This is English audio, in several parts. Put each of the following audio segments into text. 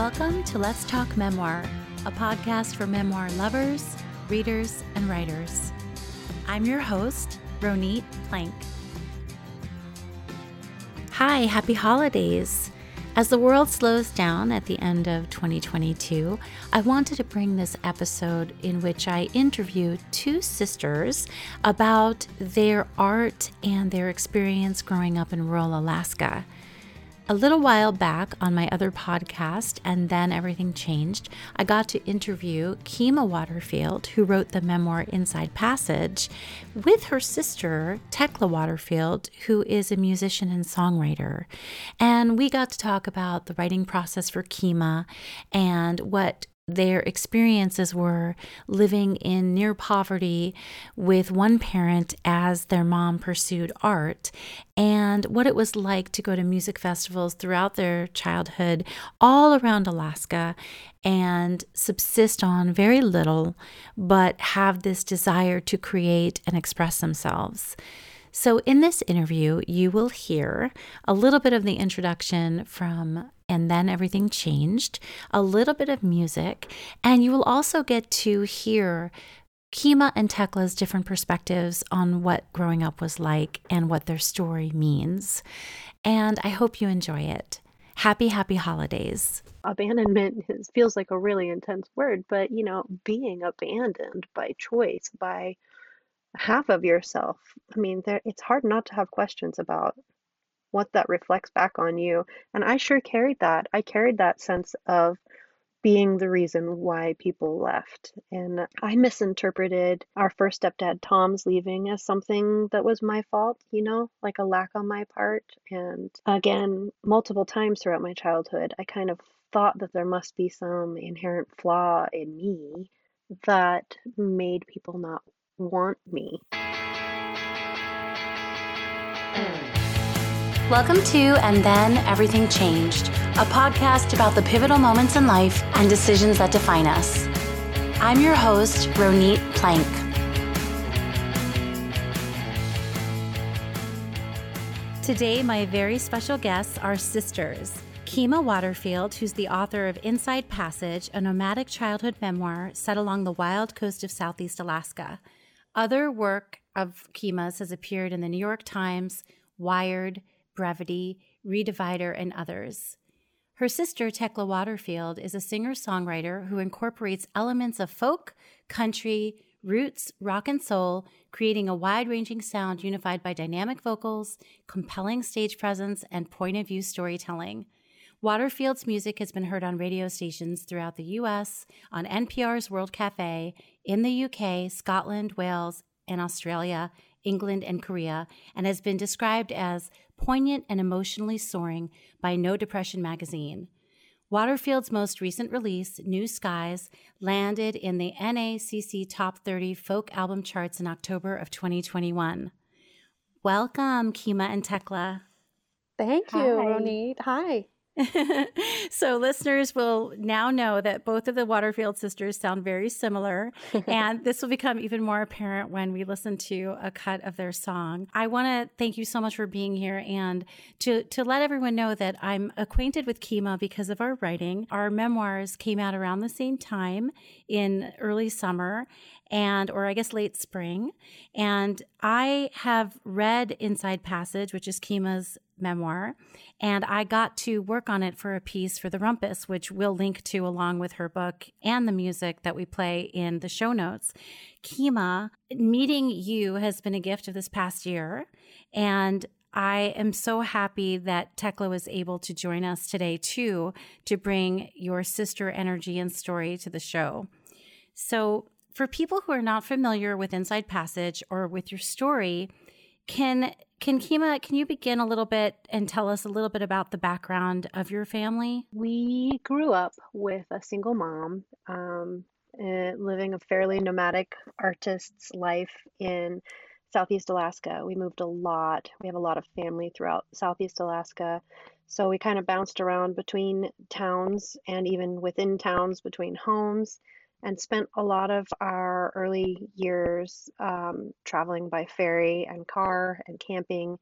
Welcome to Let's Talk Memoir, a podcast for memoir lovers, readers, and writers. I'm your host, Ronit Plank. Hi, happy holidays. As the world slows down at the end of 2022, I wanted to bring this episode in which I interview two sisters about their art and their experience growing up in rural Alaska. A little while back on my other podcast, and then everything changed, I got to interview Keema Waterfield, who wrote the memoir Inside Passage, with her sister, Tekla Waterfield, who is a musician and songwriter. And we got to talk about the writing process for Keema and what their experiences were living in near poverty with one parent as their mom pursued art, and what it was like to go to music festivals throughout their childhood all around Alaska and subsist on very little, but have this desire to create and express themselves. So, in this interview, you will hear a little bit of the introduction from And Then Everything Changed, a little bit of music, and you will also get to hear Keema and Tekla's different perspectives on what growing up was like and what their story means. And I hope you enjoy it. Happy, happy holidays. Abandonment is, feels like a really intense word, but you know, being abandoned by choice, by half of yourself. I mean, there it's hard not to have questions about what that reflects back on you. And I sure carried that. I carried that sense of being the reason why people left. And I misinterpreted our first stepdad, Tom's leaving, as something that was my fault, you know, like a lack on my part. And again, multiple times throughout my childhood, I kind of thought that there must be some inherent flaw in me that made people not want me. Welcome to And Then Everything Changed, a podcast about the pivotal moments in life and decisions that define us. I'm your host, Ronit Plank. Today, my very special guests are sisters. Keema Waterfield, who's the author of Inside Passage, a nomadic childhood memoir set along the wild coast of Southeast Alaska. Other work of Keema's has appeared in the New York Times, Wired, Brevity, Redivider, and others. Her sister, Tekla Waterfield, is a singer songwriter who incorporates elements of folk, country, roots, rock, and soul, creating a wide ranging sound unified by dynamic vocals, compelling stage presence, and point of view storytelling. Waterfield's music has been heard on radio stations throughout the US, on NPR's World Cafe, in the UK, Scotland, Wales, and Australia, England, and Korea, and has been described as poignant and emotionally soaring by No Depression magazine. Waterfield's most recent release, New Skies, landed in the NACC Top 30 Folk Album charts in October of 2021. Welcome, Keema and Tekla. Thank you, Hi. Ronit. Hi. so listeners will now know that both of the Waterfield sisters sound very similar, and this will become even more apparent when we listen to a cut of their song. I want to thank you so much for being here and to to let everyone know that I'm acquainted with Keema because of our writing. Our memoirs came out around the same time in early summer, and or I guess late spring. And I have read Inside Passage, which is Keema's memoir, and I got to work on it for a piece for the Rumpus, which we'll link to along with her book and the music that we play in the show notes. Keema, meeting you has been a gift of this past year, and I am so happy that Tekla was able to join us today too to bring your sister energy and story to the show. So, for people who are not familiar with Inside Passage or with your story, can can Keema, can you begin a little bit and tell us a little bit about the background of your family? We grew up with a single mom, um, uh, living a fairly nomadic artist's life in Southeast Alaska. We moved a lot. We have a lot of family throughout Southeast Alaska. So we kind of bounced around between towns and even within towns between homes and spent a lot of our early years um, traveling by ferry and car and camping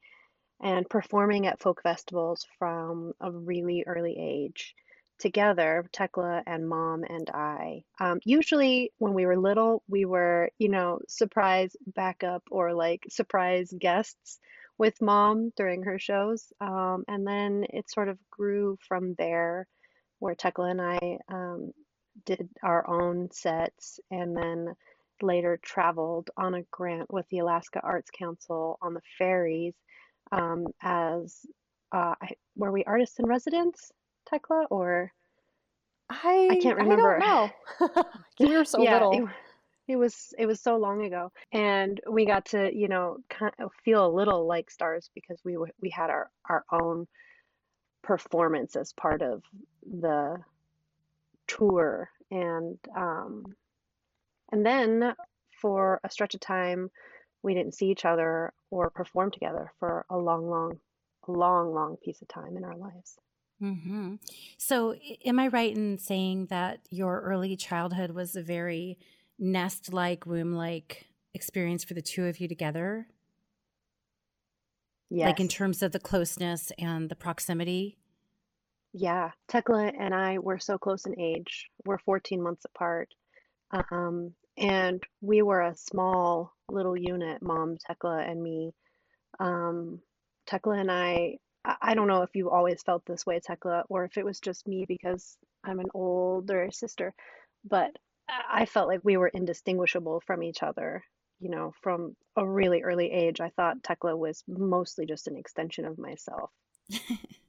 and performing at folk festivals from a really early age. together, Tekla and mom and I. Um, usually, when we were little, we were, you know, surprise backup or like surprise guests with mom during her shows. Um, and then it sort of grew from there, where Tekla and I um, did our own sets and then later traveled on a grant with the Alaska Arts Council on the ferries um, as uh, were we artists in residence, Tekla, or I I can't remember. I don't know. you were so yeah, little. it, it was it was so long ago, and we got to you know kind of feel a little like stars because we we had our our own performance as part of the tour, and um, and then for a stretch of time, we didn't see each other or perform together for a long, long, long, long piece of time in our lives. Mm-hmm. So, am I right in saying that your early childhood was a very nest like, womb like experience for the two of you together? Yes. Like in terms of the closeness and the proximity? Yeah. Tekla and I were so close in age. We're 14 months apart. Um, and we were a small little unit, mom, Tekla, and me. Um, Tekla and I, I don't know if you always felt this way, Tekla, or if it was just me because I'm an older sister, but I I felt like we were indistinguishable from each other. You know, from a really early age, I thought Tekla was mostly just an extension of myself.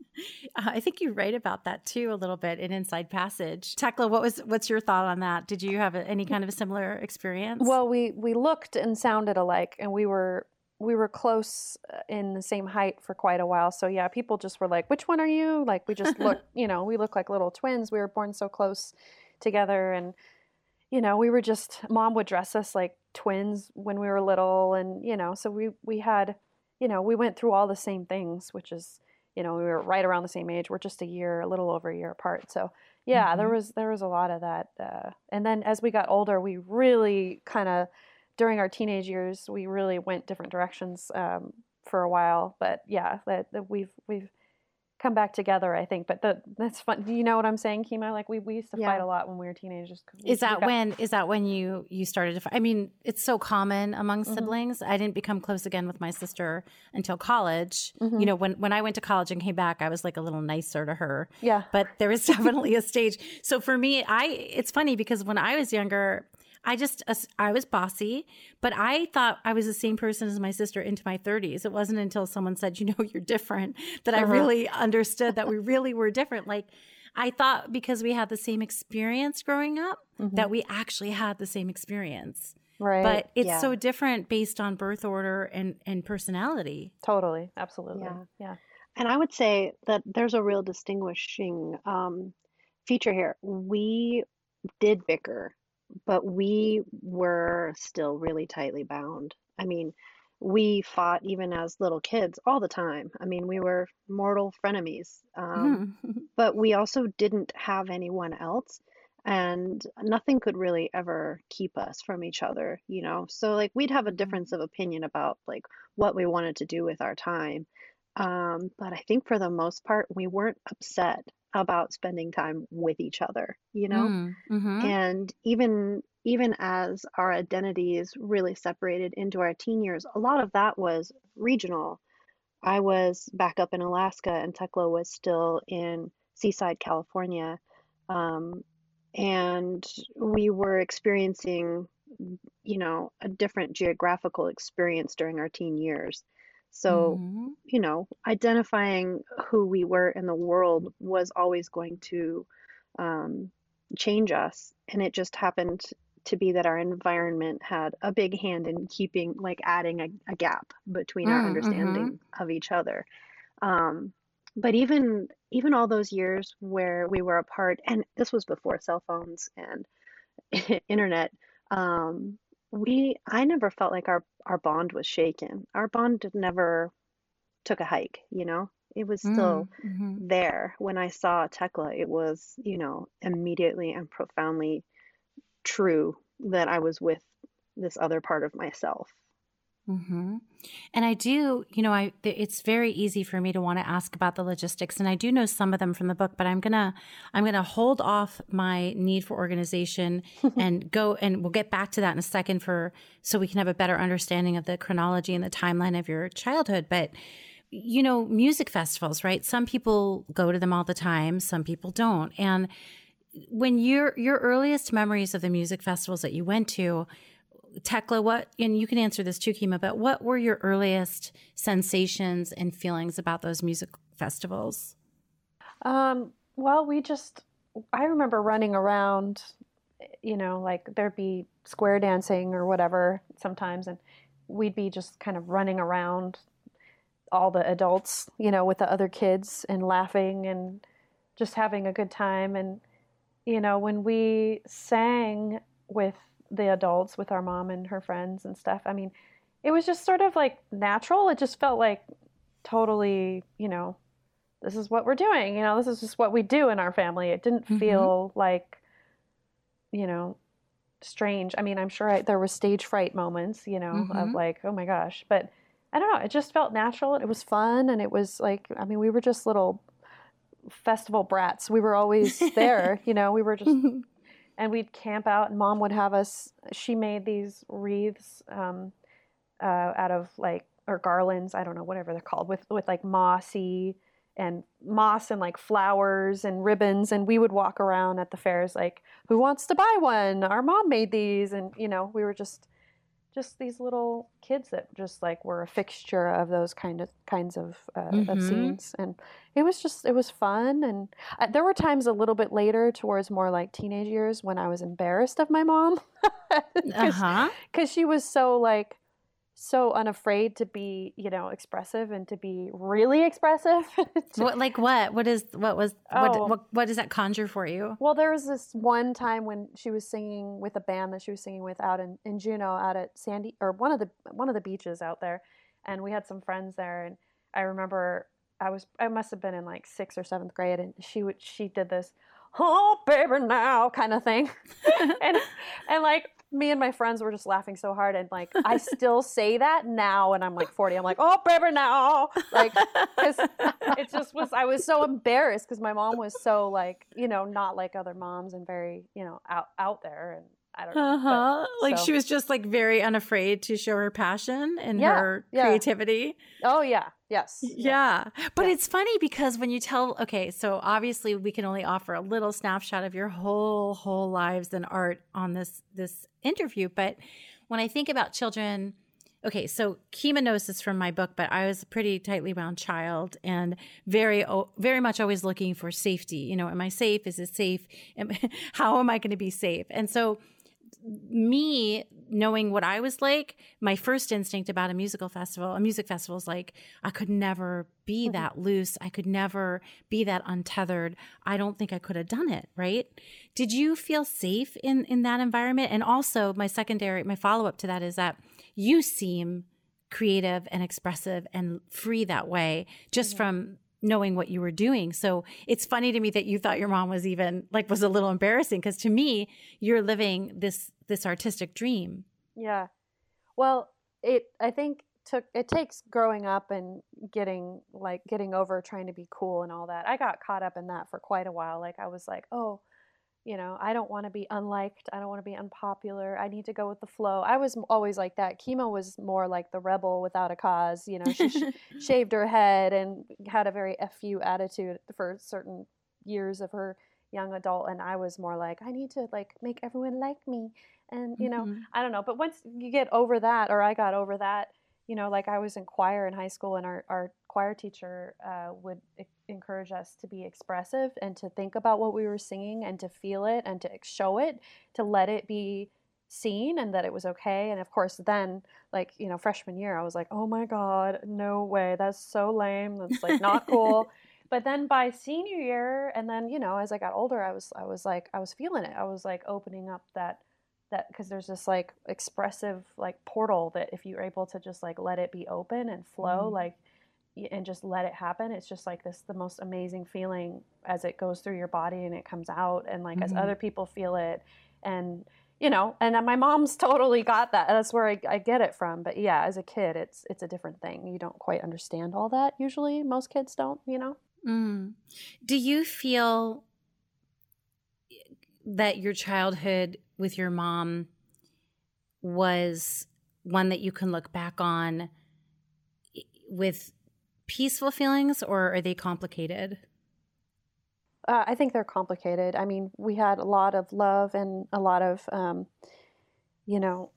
I think you write about that too a little bit in Inside Passage. Tekla, what was what's your thought on that? Did you have any kind of a similar experience? Well, we we looked and sounded alike, and we were we were close uh, in the same height for quite a while. So yeah, people just were like, "Which one are you?" Like we just look, you know, we look like little twins. We were born so close together, and you know, we were just mom would dress us like twins when we were little, and you know, so we we had, you know, we went through all the same things, which is you know we were right around the same age we're just a year a little over a year apart so yeah mm-hmm. there was there was a lot of that uh, and then as we got older we really kind of during our teenage years we really went different directions um, for a while but yeah that, that we've we've come back together, I think. But the, that's fun. Do you know what I'm saying, Keema? Like we, we used to yeah. fight a lot when we were teenagers. We, is that got... when is that when you you started to? Fight? I mean, it's so common among mm-hmm. siblings. I didn't become close again with my sister until college. Mm-hmm. You know, when when I went to college and came back, I was like a little nicer to her. Yeah. But there was definitely a stage. So for me, I it's funny because when I was younger, I just, I was bossy, but I thought I was the same person as my sister into my 30s. It wasn't until someone said, you know, you're different that uh-huh. I really understood that we really were different. Like, I thought because we had the same experience growing up mm-hmm. that we actually had the same experience. Right. But it's yeah. so different based on birth order and, and personality. Totally. Absolutely. Yeah. yeah. And I would say that there's a real distinguishing um, feature here. We did bicker but we were still really tightly bound. I mean, we fought even as little kids all the time. I mean, we were mortal frenemies. Um, mm. but we also didn't have anyone else, and nothing could really ever keep us from each other, you know? So, like, we'd have a mm-hmm. difference of opinion about, like, what we wanted to do with our time. Um, but I think for the most part, we weren't upset about spending time with each other, you know? Mm, hmm And even even as our identities really separated into our teen years, a lot of that was regional. I was back up in Alaska and Tekla was still in Seaside, California. Um, and we were experiencing, you know, a different geographical experience during our teen years. So, hmm you know, identifying who we were in the world was always going to um, change us. And it just happened to be that our environment had a big hand in keeping, like, adding a, a gap between our Mm, hmm understanding of each other. Um, but even even all those years where we were apart, and this was before cell phones and internet, um, we I never felt like our our bond was shaken. Our bond never took a hike, you know? It was still Mm, hmm there. When I saw Tekla, it was, you know, immediately and profoundly true that I was with this other part of myself. Mm-hmm. And I do, you know, I it's very easy for me to want to ask about the logistics, and I do know some of them from the book, but I'm gonna I'm gonna hold off my need for organization and go, and we'll get back to that in a second for so we can have a better understanding of the chronology and the timeline of your childhood. But you know, music festivals, right? Some people go to them all the time, some people don't, and when your your earliest memories of the music festivals that you went to Tekla, what, and you can answer this too, Keema, but what were your earliest sensations and feelings about those music festivals? Um, well, we just, I remember running around, you know, like there'd be square dancing or whatever sometimes, and we'd be just kind of running around all the adults, you know, with the other kids and laughing and just having a good time. And, you know, when we sang with the adults with our mom and her friends and stuff. I mean, it was just sort of like natural. It just felt like totally, you know, this is what we're doing. You know, this is just what we do in our family. It didn't mm-hmm. feel like, you know, strange. I mean, I'm sure I, there were stage fright moments, you know, mm-hmm. of like, oh my gosh, but I don't know. It just felt natural. It was fun, and it was like, I mean, we were just little festival brats. We were always there, you know. We were just and we'd camp out and mom would have us she made these wreaths um, uh, out of like or garlands i don't know whatever they're called with with like mossy and moss and like flowers and ribbons and we would walk around at the fairs like who wants to buy one? Our mom made these and you know we were just just these little kids that just like were a fixture of those kind of kinds of, uh, mm-hmm. of scenes and it was just it was fun and uh, there were times a little bit later towards more like teenage years when i was embarrassed of my mom because uh-huh. she was so like so unafraid to be, you know, expressive and to be really expressive. what like what? What is what was oh. what, what what does that conjure for you? Well, there was this one time when she was singing with a band that she was singing with out in, in Juneau out at Sandy or one of the one of the beaches out there and we had some friends there and I remember I was I must have been in like 6th or 7th grade and she would she did this oh baby now kind of thing and and like me and my friends were just laughing so hard and like i still say that now and i'm like 40 i'm like oh baby now. Like it just was i was so embarrassed because my mom was so like you know not like other moms and very you know out out there and I don't know. Uh-huh. But, like so. she was just like very unafraid to show her passion and yeah, her creativity. Oh yeah. Yes. Yeah. yeah. But it's funny because when you tell okay, so obviously we can only offer a little snapshot of your whole whole lives and art on this this interview, but when I think about children okay, so this from my book, but I was a pretty tightly wound child and very, very much always looking for safety. You know, am I safe? Is it safe? Am, how am I going to be safe? And so me knowing what I was like, my first instinct about a musical festival, a music festival is like, I could never be mm-hmm. that loose. I could never be that untethered. I don't think I could have done it. Right. Did you feel safe in, in that environment? And also my secondary, my follow up to that is that you seem creative and expressive and free that way just from knowing what you were doing. So it's funny to me that you thought your mom was even like was a little embarrassing because to me you're living this this artistic dream. Yeah. Well, it I think took it takes growing up and getting like getting over trying to be cool and all that. I got caught up in that for quite a while. Like I was like, "Oh, you know, I don't want to be unliked. I don't want to be unpopular. I need to go with the flow. I was always like that. Keema was more like the rebel without a cause. You know, she sh- shaved her head and had a very fu attitude for certain years of her young adult, and I was more like, I need to like make everyone like me, and you know, mm-hmm. I don't know. But once you get over that, or I got over that, you know, like I was in choir in high school, and our our choir teacher uh, would encourage us to be expressive and to think about what we were singing and to feel it and to show it, to let it be seen and that it was okay. And of course, then, like, you know, freshman year, I was like, oh my God, no way. That's so lame. That's like not cool. but then by senior year, and then, you know, as I got older, I was, I was like, I was feeling it. I was like opening up that that because there's this like expressive like portal that if you're able to just like let it be open and flow mm. like and just let it happen it's just like this the most amazing feeling as it goes through your body and it comes out and like mm-hmm. as other people feel it and you know, and my mom's totally got that. That's where I, I get it from. But yeah, as a kid, it's it's a different thing. You don't quite understand all that usually. Most kids don't, you know. Mm. Do you feel that your childhood with your mom was one that you can look back on with peaceful feelings, or are they complicated? Uh, I think they're complicated. I mean, we had a lot of love and a lot of, um, you know,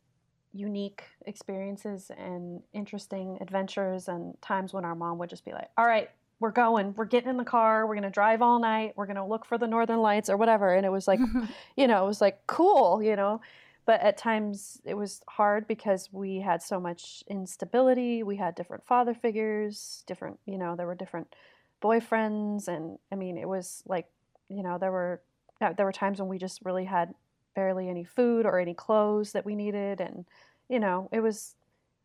unique experiences and interesting adventures and times when our mom would just be like, all right, we're going, we're getting in the car, we're going to drive all night, we're going to look for the northern lights or whatever. And it was like, you know, it was like cool, you know. But at times it was hard because we had so much instability. We had different father figures, different, you know, there were different boyfriends. And I mean, it was like, you know, there were, uh, there were times when we just really had barely any food or any clothes that we needed. And, you know, it was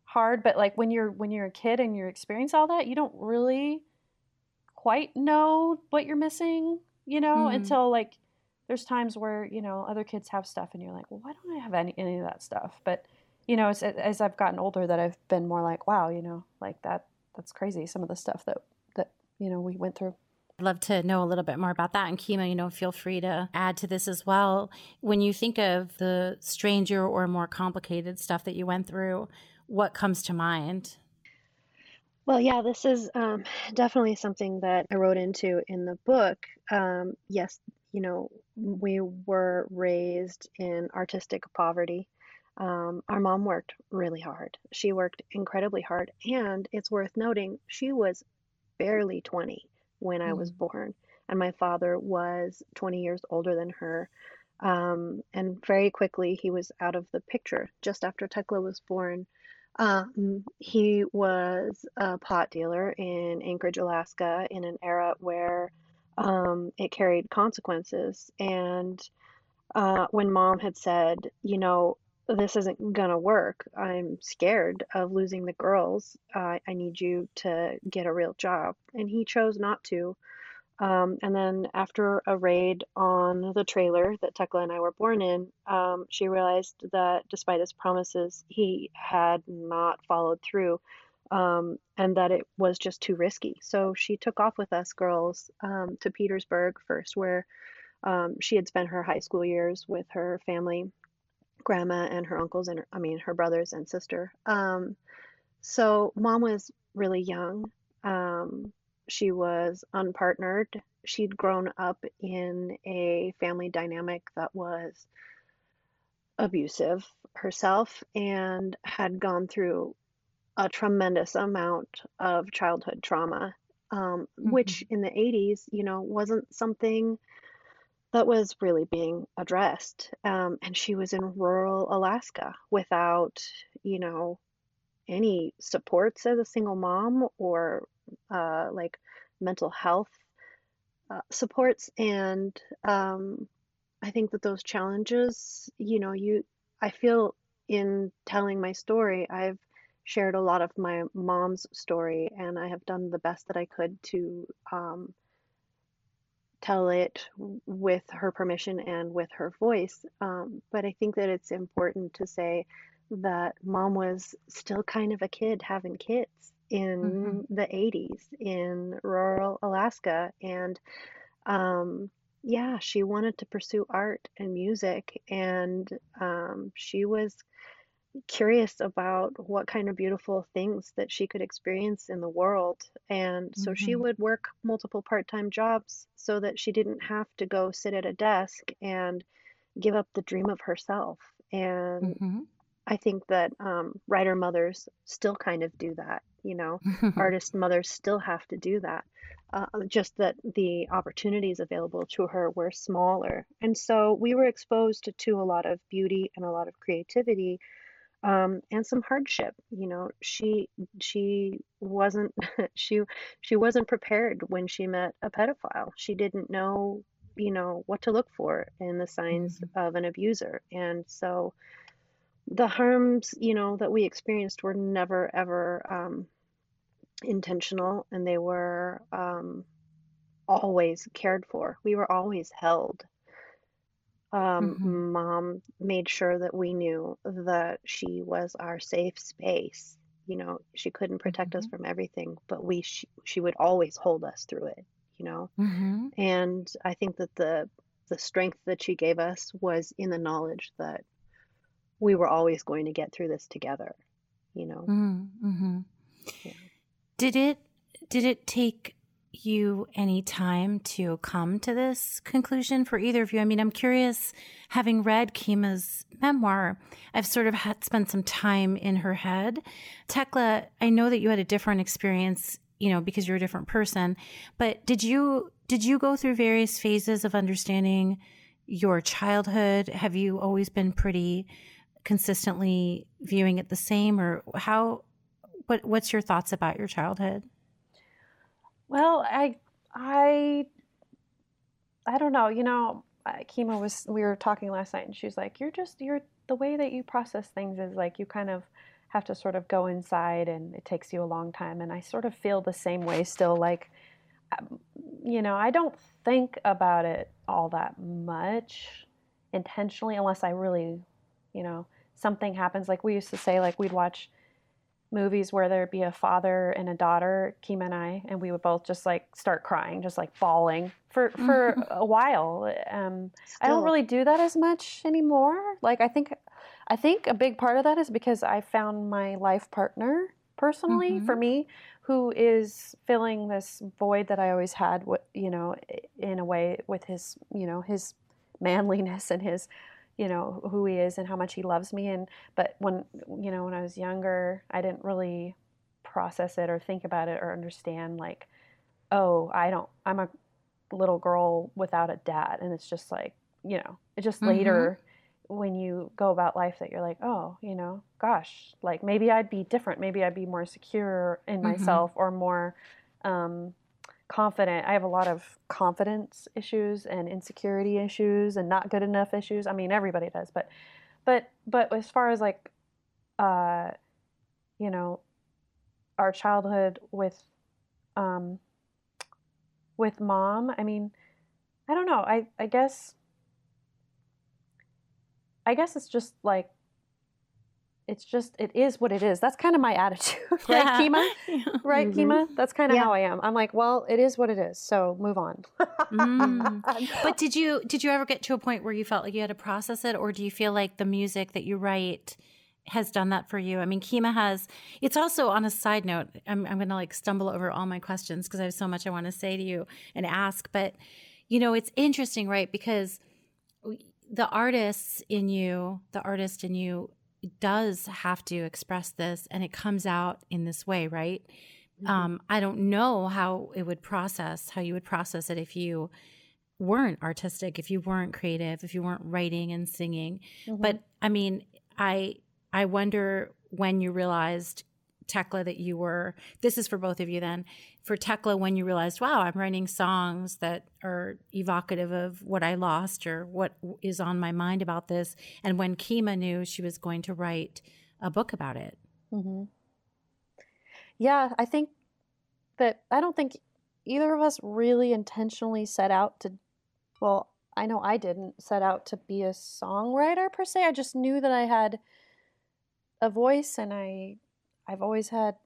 hard. But like when you're, when you're a kid and you experience all that, you don't really quite know what you're missing, you know, mm. until like there's times where you know other kids have stuff and you're like well why don't i have any, any of that stuff but you know as, as i've gotten older that i've been more like wow you know like that that's crazy some of the stuff that that you know we went through I'd love to know a little bit more about that. And Keema, you know, feel free to add to this as well. When you think of the stranger or more complicated stuff that you went through, what comes to mind? Well, yeah, this is um, definitely something that I wrote into in the book. Um, yes, you know, we were raised in artistic poverty. Um, our mom worked really hard. She worked incredibly hard. And it's worth noting, she was barely 20 when I was mm. born. And my father was 20 years older than her. Um, and very quickly, he was out of the picture just after Tekla was born. Um, he was a pot dealer in Anchorage, Alaska, in an era where um, it carried consequences. And uh, when mom had said, you know, this isn't going to work, I'm scared of losing the girls. Uh, I need you to get a real job. And he chose not to. Um, and then after a raid on the trailer that Tekla and I were born in, um, she realized that despite his promises, he had not followed through um, and that it was just too risky. So she took off with us girls um, to Petersburg first, where um, she had spent her high school years with her family, grandma and her uncles, and I mean, her brothers and sister. Um, so mom was really young. Um, she was unpartnered. She'd grown up in a family dynamic that was abusive herself and had gone through a tremendous amount of childhood trauma, um, mm-hmm. which in the 80s, you know, wasn't something that was really being addressed. Um, and she was in rural Alaska without, you know, any supports as a single mom or uh, like mental health uh, supports. And um, I think that those challenges, you know, you, I feel in telling my story, I've shared a lot of my mom's story, and I have done the best that I could to um, tell it with her permission and with her voice. Um, but I think that it's important to say that mom was still kind of a kid having kids in mm-hmm. the 80s in rural Alaska. And um, yeah, she wanted to pursue art and music, and um, she was curious about what kind of beautiful things that she could experience in the world. And so she hmm would work multiple part time jobs so that she didn't have to go sit at a desk and give up the dream of herself. And hmm I think that um, writer mothers still kind of do that, you know, artist mothers still have to do that. Uh, just that the opportunities available to her were smaller. And so we were exposed to a lot of beauty and a lot of creativity um, and some hardship. You know, she she wasn't she she wasn't prepared when she met a pedophile. She didn't know you know what to look for in the signs mm-hmm. of an abuser, and so the harms you know that we experienced were never ever um, intentional, and they were um, always cared for. We were always held. Um, Mm-hmm. mom made sure that we knew that she was our safe space. You know, she couldn't protect us Mm-hmm. from everything, but we she, she would always hold us through it, you know. Mm-hmm. And I think that the the strength that she gave us was in the knowledge that we were always going to get through this together, you know. Mm-hmm. Yeah. Did it did it take you any time to come to this conclusion for either of you? I mean, I'm curious, having read Keema's memoir, I've sort of had spent some time in her head. Tekla, I know that you had a different experience, you know, because you're a different person, but did you did you go through various phases of understanding your childhood? Have you always been pretty consistently viewing it the same or how what what's your thoughts about your childhood? Well, I, I, I don't know. You know, Keema was. We were talking last night, and she's like, "You're just you're the way that you process things is like you kind of have to sort of go inside, and it takes you a long time." And I sort of feel the same way still. Like, um, you know, I don't think about it all that much intentionally, unless I really, you know, something happens. Like we used to say, like we'd watch movies where there'd be a father and a daughter, Keema and I, and we would both just like start crying, just like bawling for for a while. Um, I don't really do that as much anymore. Like I think, I think a big part of that is because I found my life partner personally Mhm. for me, who is filling this void that I always had. You know, in a way with his, you know, his manliness and his you know who he is and how much he loves me and but when you know when i was younger i didn't really process it or think about it or understand like oh i don't i'm a little girl without a dad and it's just like you know it's just Mhm. later when you go about life that you're like oh you know gosh like maybe i'd be different maybe i'd be more secure in Mhm. myself or more um confident. I have a lot of confidence issues and insecurity issues and not good enough issues. I mean, everybody does, but but but as far as like uh you know, our childhood with um with mom, I mean, I don't know. I I guess I guess it's just like it's just it is what it is. That's kind of my attitude, right, Keema? Yeah. Right, Mhm. Keema? That's kind of Yeah. how I am. I'm like, well, it is what it is. So move on. Mm. But did you did you ever get to a point where you felt like you had to process it, or do you feel like the music that you write has done that for you? I mean, Keema has. It's also on a side note. I'm I'm going to like stumble over all my questions because I have so much I want to say to you and ask. But you know, it's interesting, right? Because we- the artists in you, the artist in you, does have to express this, and it comes out in this way, right? Mhm. um, I don't know how it would process, how you would process it if you weren't artistic, if you weren't creative, if you weren't writing and singing. Mhm. But I mean, I I wonder when you realized Tekla that you were this is for both of you then for Tekla when you realized wow I'm writing songs that are evocative of what I lost or what is on my mind about this and when Keema knew she was going to write a book about it hmm Yeah, I think that I don't think either of us really intentionally set out to. Well, I know I didn't set out to be a songwriter per se. I just knew that I had a voice, and I, I've always had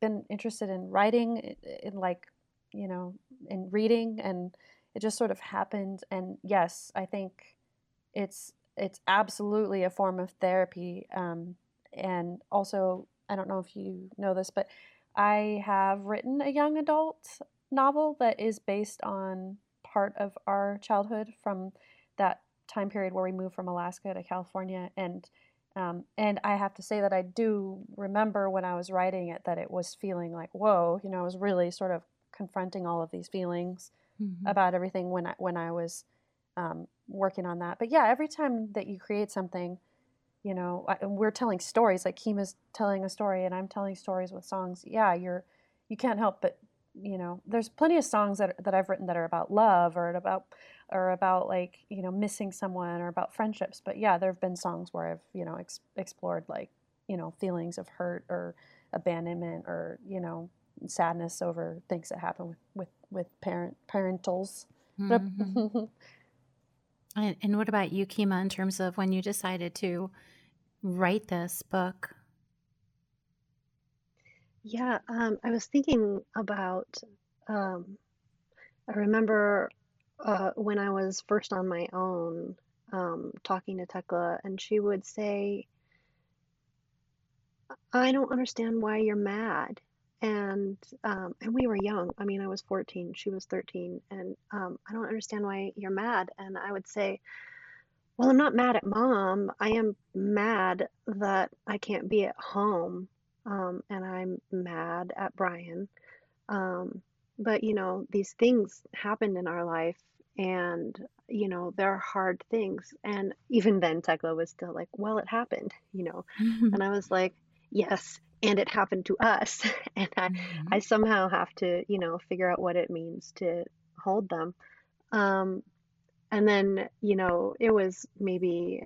been interested in writing, in like, you know, in reading, and it just sort of happened. And yes, I think it's it's absolutely a form of therapy, um, and also I don't know if you know this, but I have written a young adult novel that is based on part of our childhood from that time period where we moved from Alaska to California, and um, and I have to say that I do remember when I was writing it that it was feeling like whoa, you know, I was really sort of confronting all of these feelings Mhm. about everything when I when I was um, working on that. But yeah, every time that you create something, you know, I, we're telling stories. Like Keema's telling a story, and I'm telling stories with songs. Yeah, you're you can't help but you know. There's plenty of songs that that I've written that are about love or about or about like you know missing someone or about friendships. But yeah, there have been songs where I've you know ex- explored like you know feelings of hurt or abandonment or you know sadness over things that happen with with, with parent parentals. Mhm. And, and what about you, Keema, in terms of when you decided to write this book? Yeah, um, I was thinking about, um, I remember uh, when I was first on my own, um, talking to Tekla, and she would say, I don't understand why you're mad. And um, and we were young. I mean, I was 14, she was 13, and um, I don't understand why you're mad. And I would say, Well, I'm not mad at mom. I am mad that I can't be at home. Um, and I'm mad at Brian. Um, but you know, these things happened in our life, and you know, they're hard things. And even then, Tekla was still like, Well, it happened, you know. And I was like, Yes, and it happened to us. And I, I Mhm. somehow have to, you know, figure out what it means to hold them. Um, and then, you know, it was maybe,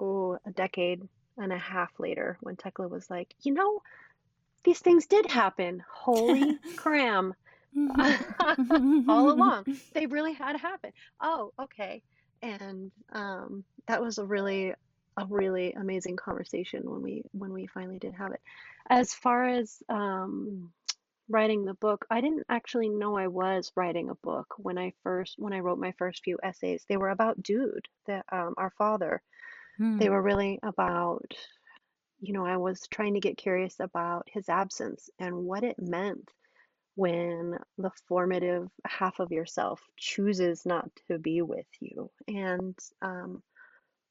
oh, a decade and a half later when Tekla was like, you know, these things did happen. Holy cram. All along. They really had happened. Oh, okay. And um, that was a really a really amazing conversation when we when we finally did have it. As far as um, writing the book, I didn't actually know I was writing a book when I first when I wrote my first few essays. They were about Dude, the um, our father. They Hmm. were really about, you know, I was trying to get curious about his absence and what it meant when the formative half of yourself chooses not to be with you. And um,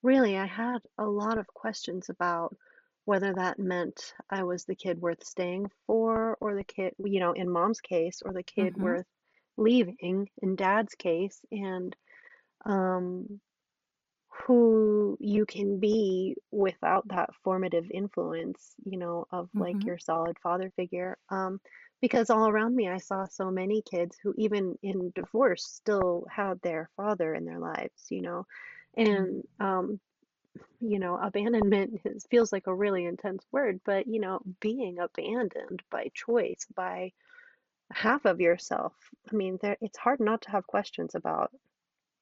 really, I had a lot of questions about whether that meant I was the kid worth staying for, or the kid, you know, in mom's case, or the kid Mhm. worth leaving in dad's case, and um, who you can be without that formative influence, you know, of like Mhm. your solid father figure. Um, because all around me, I saw so many kids who, even in divorce, still had their father in their lives, you know. Mm. And, um, you know, abandonment is, feels like a really intense word, but, you know, being abandoned by choice, by half of yourself, I mean, there, it's hard not to have questions about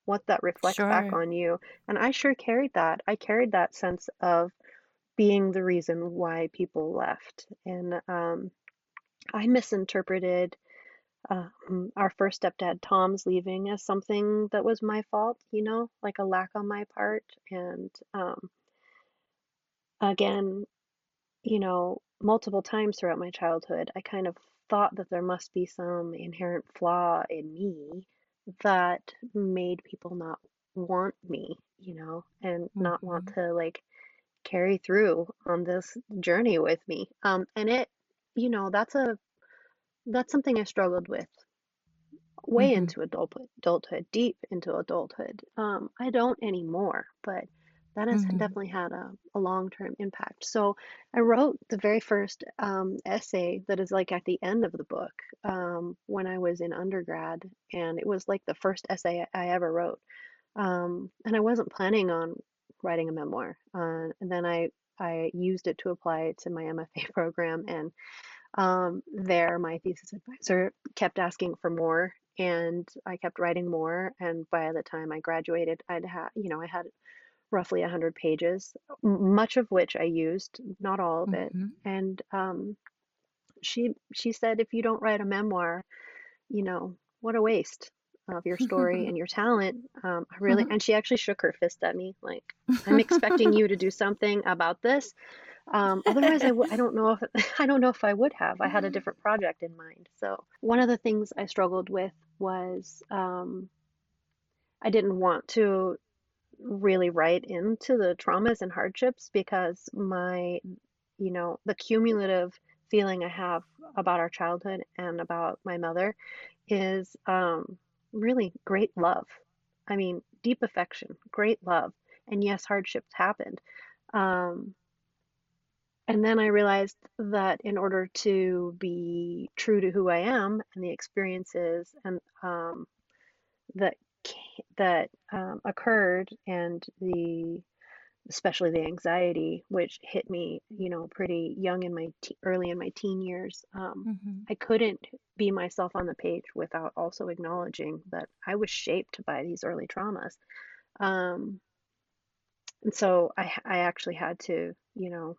what that reflects back on you. And I sure carried that. I carried that sense of being the reason why people left. And um, I misinterpreted um, our first stepdad, Tom's leaving, as something that was my fault, you know, like a lack on my part. And um, again, you know, multiple times throughout my childhood, I kind of thought that there must be some inherent flaw in me that made people not want me, you know, and not want Mhm. to like carry through on this journey with me. Um, and it, you know, that's a that's something I struggled with way Mhm. into adulthood, adulthood, deep into adulthood. Um, I don't anymore, but that has Mhm. definitely had a, a long-term impact. So I wrote the very first um, essay that is like at the end of the book um, when I was in undergrad, and it was like the first essay I ever wrote. Um, and I wasn't planning on writing a memoir. Uh, and then I I used it to apply to my MFA program, and um, there, my thesis advisor kept asking for more, and I kept writing more. And by the time I graduated, I'd had, you know, I had roughly 100 pages, m- much of which I used, not all of it. Mhm. And um, she she said, if you don't write a memoir, you know, what a waste of your story and your talent. Um, I really, and she actually shook her fist at me, like, I'm expecting you to do something about this. Um, otherwise, I w I don't know if I don't know if I would have. I had a different project in mind. So one of the things I struggled with was um, I didn't want to really right into the traumas and hardships because my, you know, the cumulative feeling I have about our childhood and about my mother is um, really great love. I mean, deep affection, great love. And yes, hardships happened. Um, and then I realized that in order to be true to who I am and the experiences and um, that that um, occurred and the especially the anxiety which hit me, you know, pretty young in my te early in my teen years, um, Mhm. I couldn't be myself on the page without also acknowledging that I was shaped by these early traumas. Um, and so I I actually had to, you know,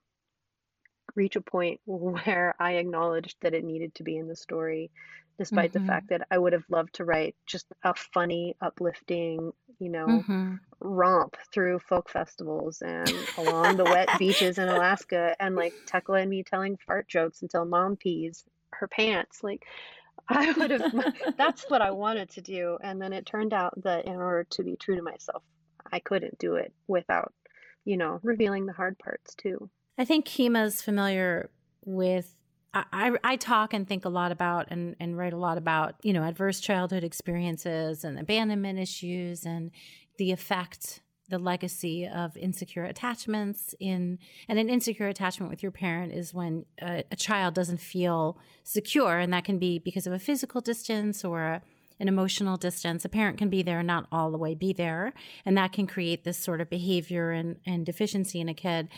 reach a point where I acknowledged that it needed to be in the story, despite the Mm-hmm. fact that I would have loved to write just a funny, uplifting, you know, Mm-hmm. romp through folk festivals and along the wet beaches in Alaska and like Tekla and me telling fart jokes until mom pees her pants. Like I would have, that's what I wanted to do. And then it turned out that in order to be true to myself, I couldn't do it without, you know, revealing the hard parts too. I think Keema's familiar with. I, I, talk and think a lot about and, and write a lot about, you know, adverse childhood experiences and abandonment issues and the effect, the legacy of insecure attachments in, and an insecure attachment with your parent is when a, a child doesn't feel secure. And that can be because of a physical distance or a, an emotional distance. A parent can be there not all the way be there. And that can create this sort of behavior and, and deficiency in a kid.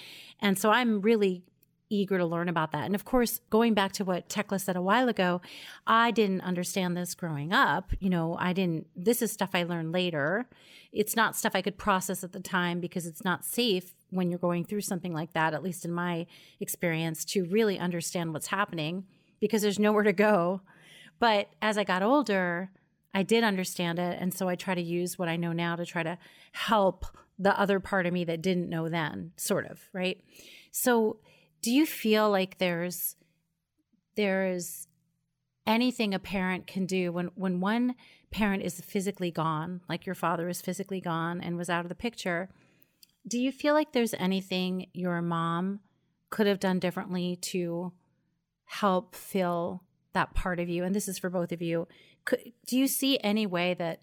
And so I'm really eager to learn about that. And of course, going back to what Tekla said a while ago, I didn't understand this growing up. You know, I didn't, this is stuff I learned later. It's not stuff I could process at the time because it's not safe when you're going through something like that, at least in my experience, to really understand what's happening because there's nowhere to go. But as I got older, I did understand it. And so I try to use what I know now to try to help the other part of me that didn't know then, sort of, right? So do you feel like there's there's anything a parent can do when when one parent is physically gone, like your father is physically gone and was out of the picture, do you feel like there's anything your mom could have done differently to help fill that part of you? And this is for both of you. Could, do you see any way that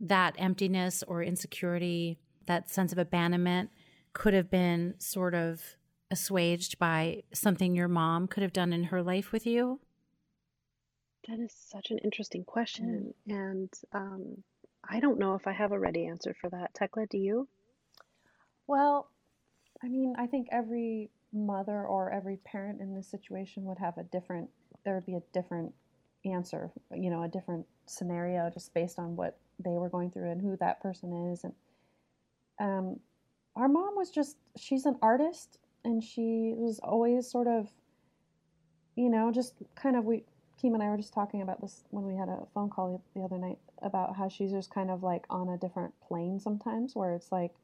that emptiness or insecurity, that sense of abandonment, could have been sort of assuaged by something your mom could have done in her life with you? That is such an interesting question. And um, I don't know if I have a ready answer for that. Tekla, do you? Well, I mean, I think every mother or every parent in this situation would have a different, there would be a different answer, you know, a different scenario just based on what they were going through and who that person is. And um, our mom was just, she's an artist and she was always sort of, you know, just kind of, we, Keem and I were just talking about this when we had a phone call the other night about how she's just kind of like on a different plane sometimes where it's like,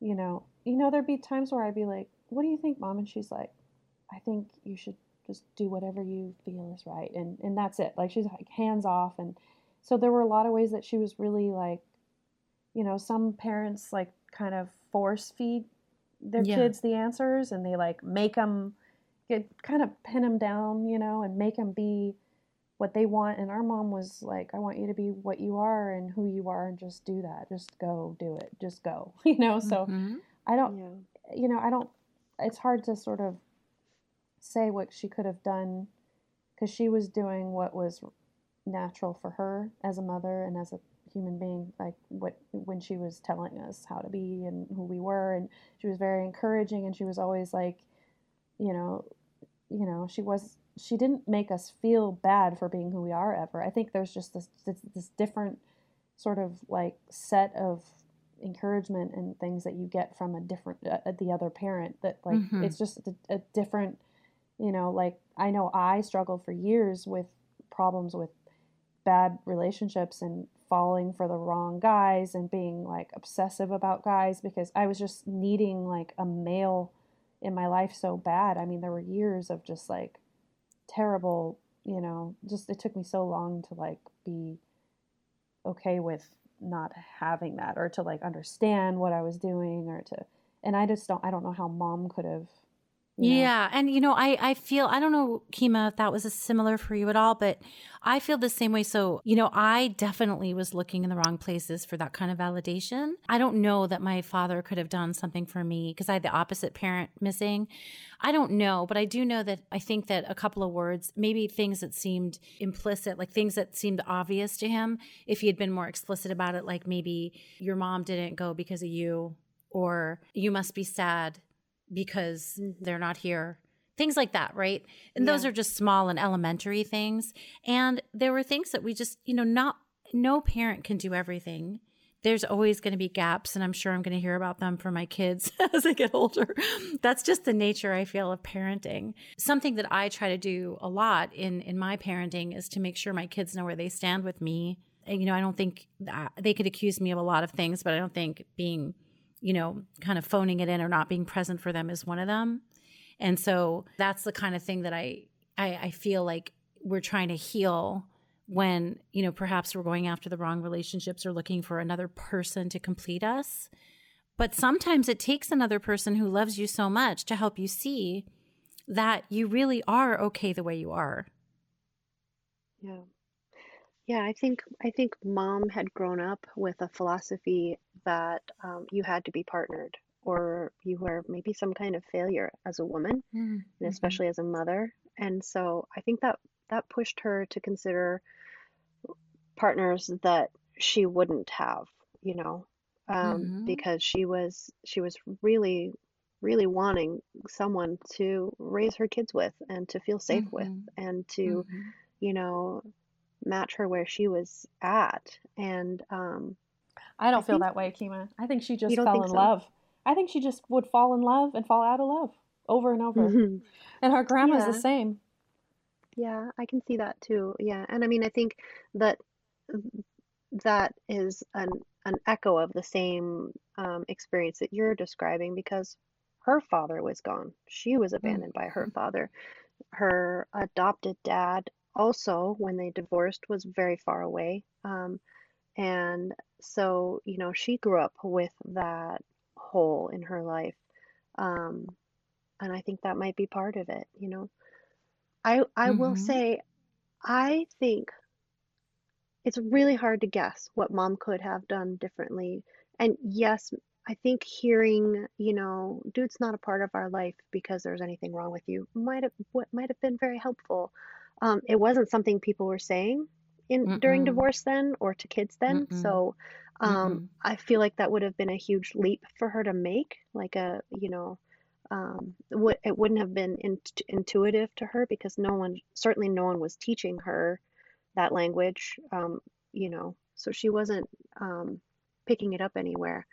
you know, you know, there'd be times where I'd be like, "What do you think, mom?" And she's like, "I think you should just do whatever you feel is right," and and that's it. Like she's like hands off, and so there were a lot of ways that she was really like, you know, some parents like kind of force feed their Yeah. kids the answers, and they like make them get kind of pin them down, you know, and make them be what they want. And our mom was like, I want you to be what you are and who you are and just do that. Just go do it. Just go, you know? So Mhm. I don't, Yeah. you know, I don't, it's hard to sort of say what she could have done because she was doing what was natural for her as a mother and as a human being like what when she was telling us how to be and who we were and she was very encouraging and she was always like you know you know she was she didn't make us feel bad for being who we are ever i think there's just this this, this different sort of like set of encouragement and things that you get from a different uh, the other parent that like Mhm. it's just a, a different you know like i know i struggled for years with problems with bad relationships and falling for the wrong guys and being like obsessive about guys because i was just needing like a male in my life so bad. I mean there were years of just like terrible you know just it took me so long to like be okay with not having that or to like understand what I was doing or to and I just don't I don't know how mom could have know, Yeah. And, you know, I, I feel, I don't know, Keema, if that was a similar for you at all, but I feel the same way. So, you know, I definitely was looking in the wrong places for that kind of validation. I don't know that my father could have done something for me because I had the opposite parent missing. I don't know, but I do know that I think that a couple of words, maybe things that seemed implicit, like things that seemed obvious to him, if he had been more explicit about it, like maybe your mom didn't go because of you, or you must be sad because they're not here. Things like that, right? And those are just small and elementary things. And there were things that we just, you know, not no parent can do everything. there's always going to be gaps and i'm sure i'm going to hear about them for my kids as they get older that's just the nature i feel of parenting something that i try to do a lot in in my parenting is to make sure my kids know where they stand with me and, you know i don't think uh, they could accuse me of a lot of things but i don't think being you know kind of phoning it in or not being present for them is one of them. And so that's the kind of thing that i i, I feel like we're trying to heal when you know perhaps we're going after the wrong relationships or looking for another person to complete us. But sometimes it takes another person who loves you so much to help you see that you really are okay the way you are. Yeah yeah i think i think mom had grown up with a philosophy that um, you had to be partnered or you were maybe some kind of failure as a woman mm-hmm. and especially as a mother and so i think that that pushed her to consider partners that she wouldn't have, you know, um, mm-hmm. because she was she was really really wanting someone to raise her kids with and to feel safe mm-hmm. with and to mm-hmm. you know match her where she was at and um, I don't I feel that way, Keema. I think she just fell in so? love. I think she just would fall in love and fall out of love over and over. Mm-hmm. And her grandma's yeah. the same. Yeah, I can see that too. Yeah. And I mean, I think that that is an an echo of the same um, experience that you're describing because her father was gone. She was abandoned by her mm-hmm. father. Her adopted dad also, when they divorced, was very far away. Um, and so, you know, she grew up with that hole in her life. Um, and I think that might be part of it, you know. I I will Mm-hmm. say I think it's really hard to guess what mom could have done differently. And yes, I think hearing, you know, dude's not a part of our life because there's anything wrong with you might have what might have been very helpful. Um, it wasn't something people were saying in during Mm-mm. divorce then or to kids then. Mm-mm. So um. I feel like that would have been a huge leap for her to make, like a, you know, um, it wouldn't have been in, intuitive to her because no one, certainly no one was teaching her that language, um, you know, so she wasn't um, picking it up anywhere.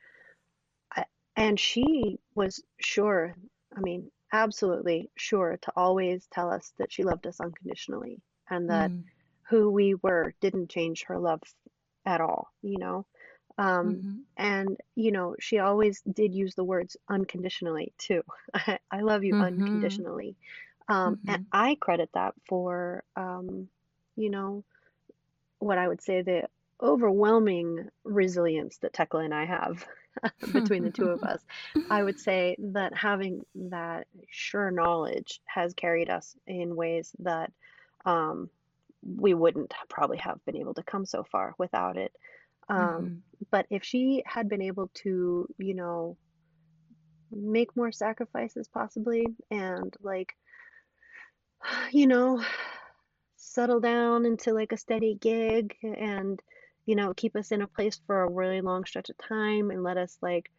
I, and she was sure, I mean, absolutely sure to always tell us that she loved us unconditionally and that Mm. who we were didn't change her love at all, you know. Um, Mm-hmm. and, you know, she always did use the words unconditionally too. I, I love you Mm-hmm. unconditionally. Um, Mm-hmm. and I credit that for, um, you know, what I would say the overwhelming resilience that Tekla and I have between the two of us. I would say that having that sure knowledge has carried us in ways that um, we wouldn't probably have been able to come so far without it. Um, Mm-hmm. but if she had been able to, you know, make more sacrifices possibly and like, you know, settle down into like a steady gig and you know keep us in a place for a really long stretch of time and let us like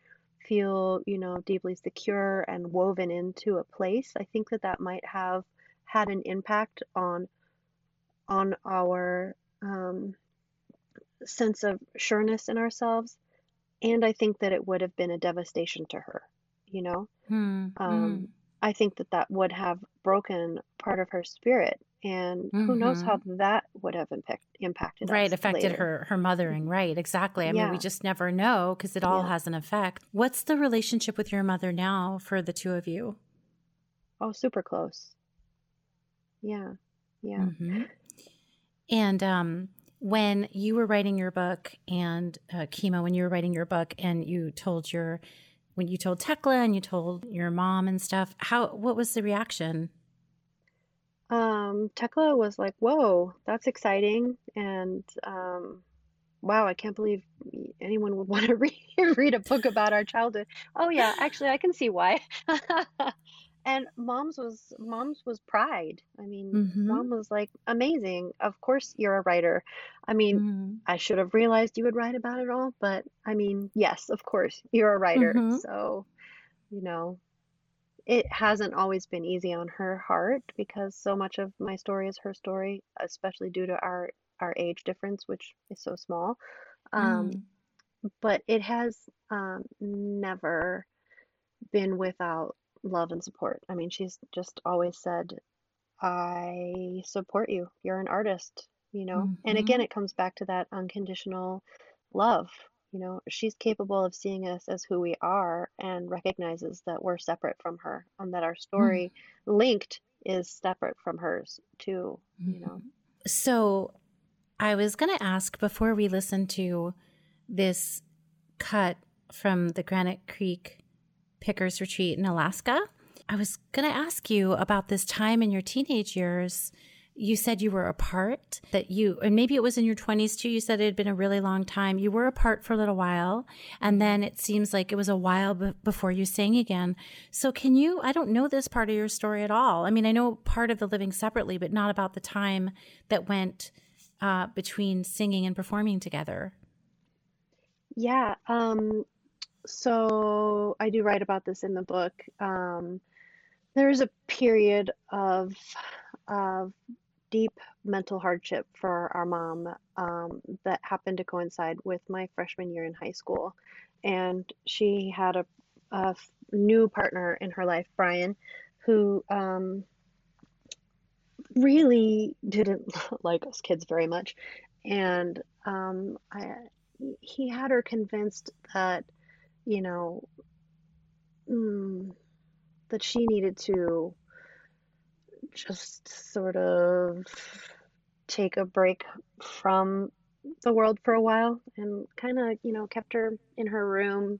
feel you know deeply secure and woven into a place i think that that might have had an impact on on our um, sense of sureness in ourselves and i think that it would have been a devastation to her you know Hmm. um, Mm. I think that that would have broken part of her spirit, and who knows Mm-hmm. how that would have impact, impacted Right, affected later. her her mothering. Right, exactly. I mean, we just never know because it all yeah. has an effect. What's the relationship with your mother now for the two of you? Oh, super close. Yeah, yeah. hmm And um, when you were writing your book, and uh, Keema, when you were writing your book, and you told your when you told Tekla and you told your mom and stuff, how what was the reaction? Um, Tekla was like, "Whoa, that's exciting," and um, wow, I can't believe anyone would want to read read a book about our childhood. Oh yeah, actually, I can see why. And mom's was mom's was pride. I mean, Mm-hmm. mom was like, "Amazing. Of course you're a writer." I mean, Mm-hmm. I should have realized you would write about it all, but I mean, yes, of course, you're a writer. Mm-hmm. So, you know, it hasn't always been easy on her heart because so much of my story is her story, especially due to our our age difference, which is so small. Um, Mm. but it has um, never been without love and support. I mean, she's just always said, I support you. You're an artist, you know? And again, it comes back to that unconditional love. You know, she's capable of seeing us as who we are and recognizes that we're separate from her and that our story mm-hmm. linked is separate from hers too, you mm-hmm. know? So I was going to ask before we listen to this cut from the Granite Creek Pickers Retreat in Alaska. I was going to ask you about this time in your teenage years. You said you were apart, that you, and maybe it was in your 20s too. You said it had been a really long time. You were apart for a little while, and then it seems like it was a while b- before you sang again. So, can you? I don't know this part of your story at all. I mean, I know part of the living separately, but not about the time that went uh, between singing and performing together. Yeah, um, so I do write about this in the book. Um, there was a period of of deep mental hardship for our mom um, that happened to coincide with my freshman year in high school. And she had a new partner in her life, Brian, who um, really didn't like us kids very much. And um, I, he had her convinced that, you know, mm, that she needed to just sort of take a break from the world for a while and kind of, you know, kept her in her room.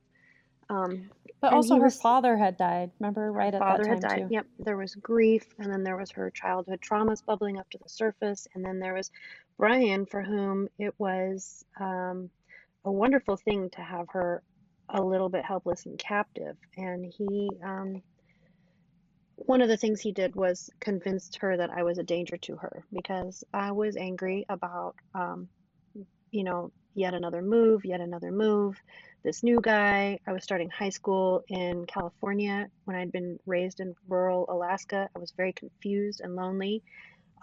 Um, But also, he her was, father had died. Remember, right at that father had died. too. Yep, there was grief, and then there was her childhood traumas bubbling up to the surface, and then there was Brian, for whom it was um, a wonderful thing to have her a little bit helpless and captive. And he, um, one of the things he did was convinced her that I was a danger to her because I was angry about, um, you know, yet another move, yet another move. This new guy, I was starting high school in California when I'd been raised in rural Alaska. I was very confused and lonely,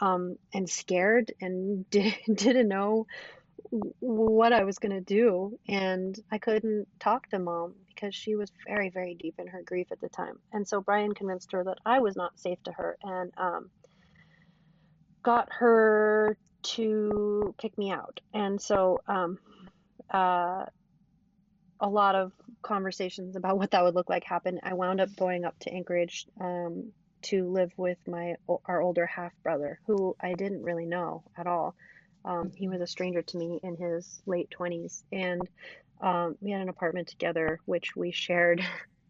um, and scared and did, didn't know what I was going to do. And I couldn't talk to mom because she was very, very deep in her grief at the time. And so Brian convinced her that I was not safe to her and um, got her to kick me out. And so um, uh, a lot of conversations about what that would look like happened. I wound up going up to Anchorage um, to live with my our older half brother, who I didn't really know at all. Um, he was a stranger to me in his late 20s, and um, we had an apartment together, which we shared.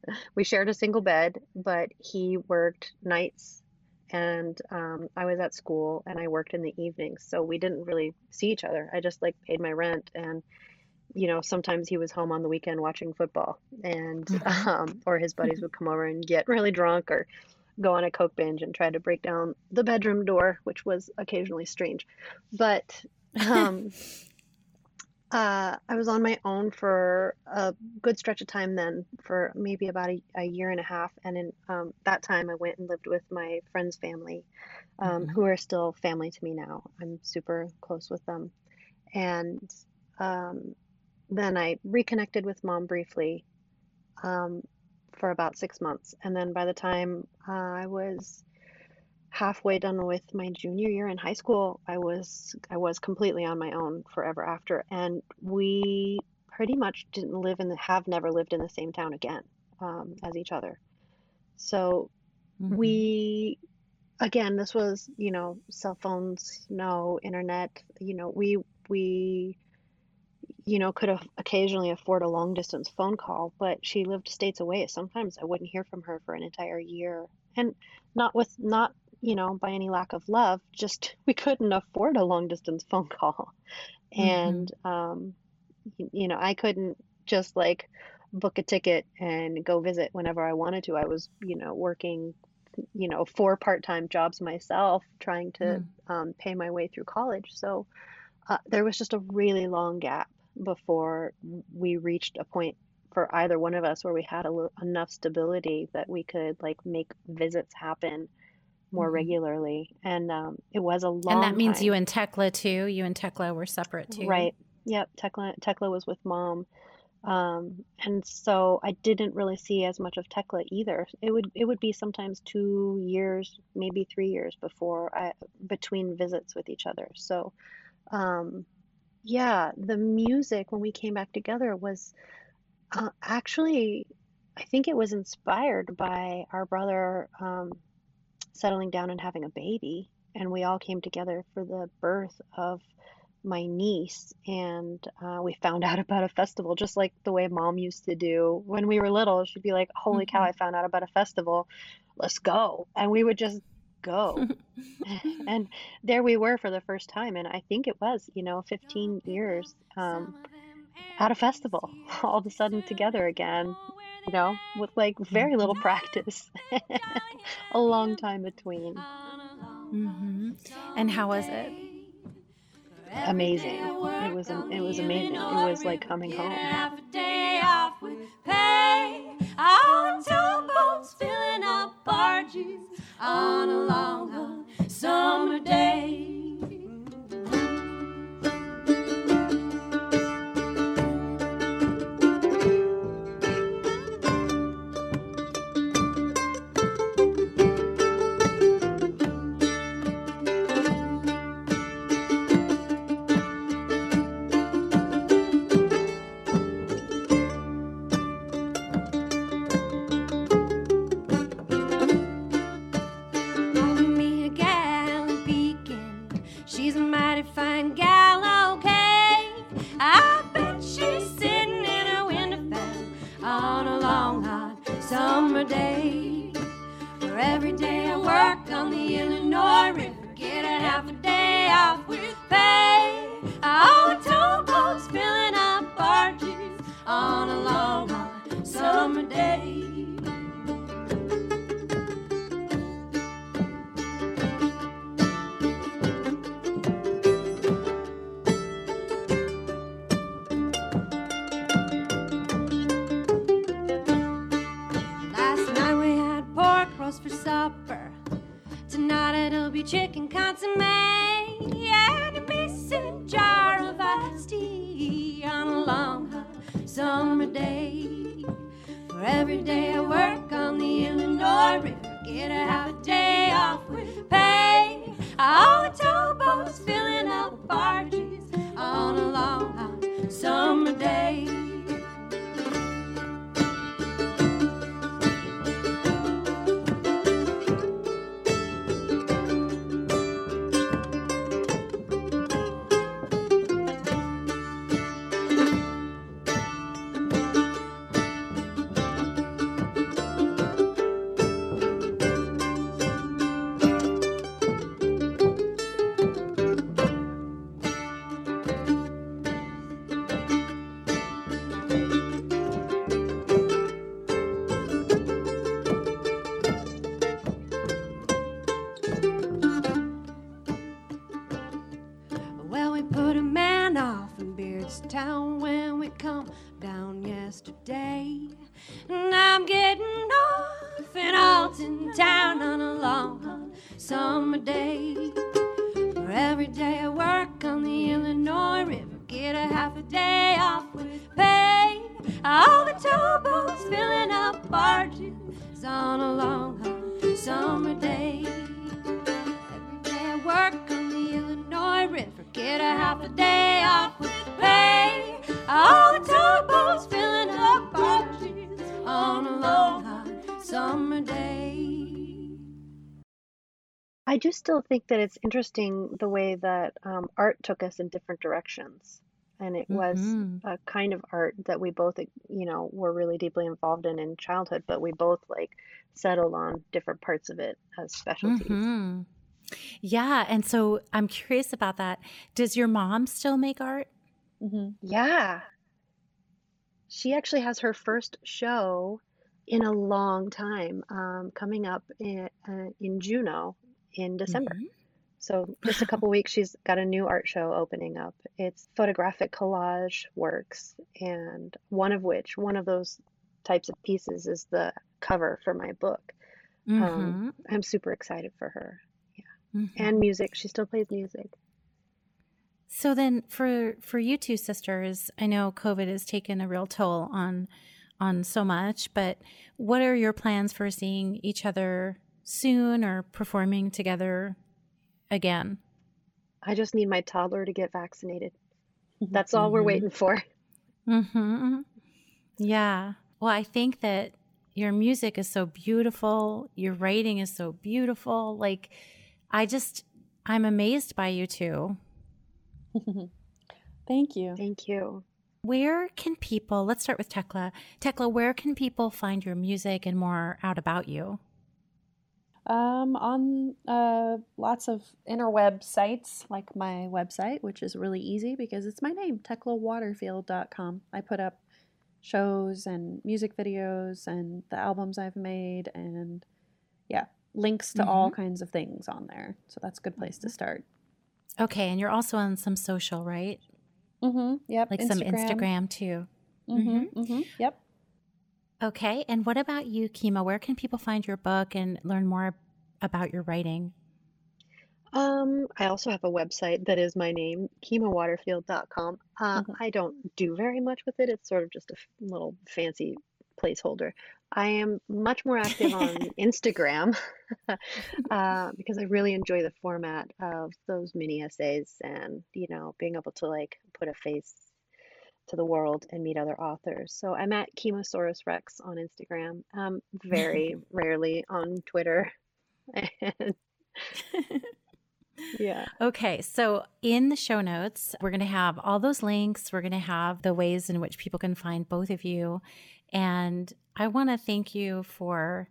we shared a single bed, but he worked nights, and um, I was at school, and I worked in the evenings, so we didn't really see each other. I just like paid my rent and you know, sometimes he was home on the weekend watching football, and hmm um, or his buddies would come over and get really drunk or go on a coke binge and try to break down the bedroom door, which was occasionally strange. But um, uh, I was on my own for a good stretch of time then, for maybe about a, a year and a half. And in um, that time, I went and lived with my friend's family, um, hmm who are still family to me now. I'm super close with them. And um, then I reconnected with mom briefly um, for about six months. And then by the time uh, I was halfway done with my junior year in high school, I was I was completely on my own forever after. And we pretty much didn't live in the have never lived in the same town again um, as each other. So hmm we again, this was, you know, cell phones, no internet, you know, we we you know, could have occasionally afford a long distance phone call, but she lived states away. Sometimes I wouldn't hear from her for an entire year. And not with, not, you know, by any lack of love, just we couldn't afford a long distance phone call. hmm And, um, y- you know, I couldn't just like book a ticket and go visit whenever I wanted to. I was, you know, working, you know, four part-time jobs myself, trying to um, pay my way through college. So, uh, there was just a really long gap before we reached a point for either one of us where we had a enough stability that we could like make visits happen more hmm regularly. And um, it was a long And that means you and Tekla too. You and Tekla were separate too. Right. Yep. Tekla, Tekla was with mom Um, and so I didn't really see as much of Tekla either. It would it would be sometimes two years, maybe three years before I between visits with each other. So um, yeah, the music when we came back together was uh, actually I think it was inspired by our brother um, settling down and having a baby, and we all came together for the birth of my niece, and uh, we found out about a festival, just like the way mom used to do when we were little. She'd be like, "Holy cow, Mhm. I found out about a festival. Let's go!" And we would just go. And there we were for the first time, and I think it was, you know, 15 years um, at a festival, all of a sudden together again, you know, with like very little practice, a long time between. hmm And how was it? Amazing. It was it was amazing. It was like coming home. On a long summer day. Still think that it's interesting the way that um, art took us in different directions. And it was hmm a kind of art that we both, you know, were really deeply involved in in childhood, but we both like settled on different parts of it as specialties. hmm Yeah. And so I'm curious about that. Does your mom still make art? hmm Yeah. She actually has her first show in a long time um, coming up in, uh, in Juneau in December. hmm So just a couple weeks, she's got a new art show opening up. It's photographic collage works, and one of which, one of those types of pieces, is the cover for my book. Um, hmm I'm super excited for her. hmm And music. She still plays music. So then for for you two sisters, I know COVID has taken a real toll on on so much, but what are your plans for seeing each other soon or performing together again? I just need my toddler to get vaccinated. That's all we're Mhm. waiting for. Mm-hmm. Yeah. Well, I think that your music is so beautiful. Your writing is so beautiful. Like, I just, I'm amazed by you too. Thank you. Thank you. Where can people, let's start with Tekla. Tekla, where can people find your music and more out about you? Um, on uh, lots of interweb sites, like my website, which is really easy because it's my name, teklawaterfield.com. I put up shows and music videos and the albums I've made and yeah, links to all kinds of things on there. So that's a good place to start. Okay. And you're also on some social, right? Mm-hmm. Yep. Like some Instagram too. Mm-hmm. Mm-hmm. Yep. Okay. And what about you, Keema? Where can people find your book and learn more about your writing? Um, I also have a website that is my name, keemawaterfield.com. Uh, Mhm. I don't do very much with it. It's sort of just a f- little fancy placeholder. I am much more active on Instagram uh, because I really enjoy the format of those mini essays and, you know, being able to like put a face to the world and meet other authors. So I'm at Keemasaurus Rex on Instagram, um, very rarely on Twitter. Yeah. Okay, so in the show notes, we're going to have all those links. We're going to have the ways in which people can find both of you. And I want to thank you for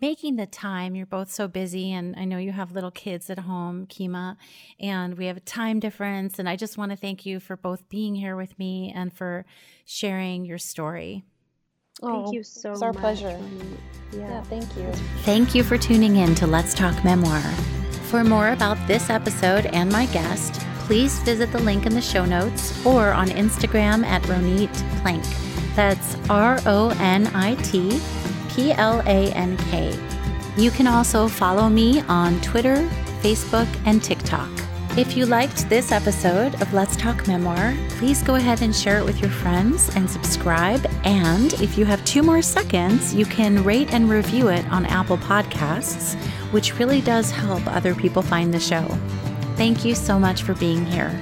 making the time. You're both so busy, and I know you have little kids at home, Keema, and we have a time difference. And I just want to thank you for both being here with me and for sharing your story. Thank Oh, you so It's our much. pleasure. Yeah, yeah. thank you. Thank you for tuning in to Let's Talk Memoir. For more about this episode and my guest, please visit the link in the show notes or on Instagram at Ronit Plank. That's R O N I T P L A N K. You can also follow me on Twitter, Facebook, and TikTok. If you liked this episode of Let's Talk Memoir, please go ahead and share it with your friends and subscribe. And if you have two more seconds, you can rate and review it on Apple Podcasts, which really does help other people find the show. Thank you so much for being here.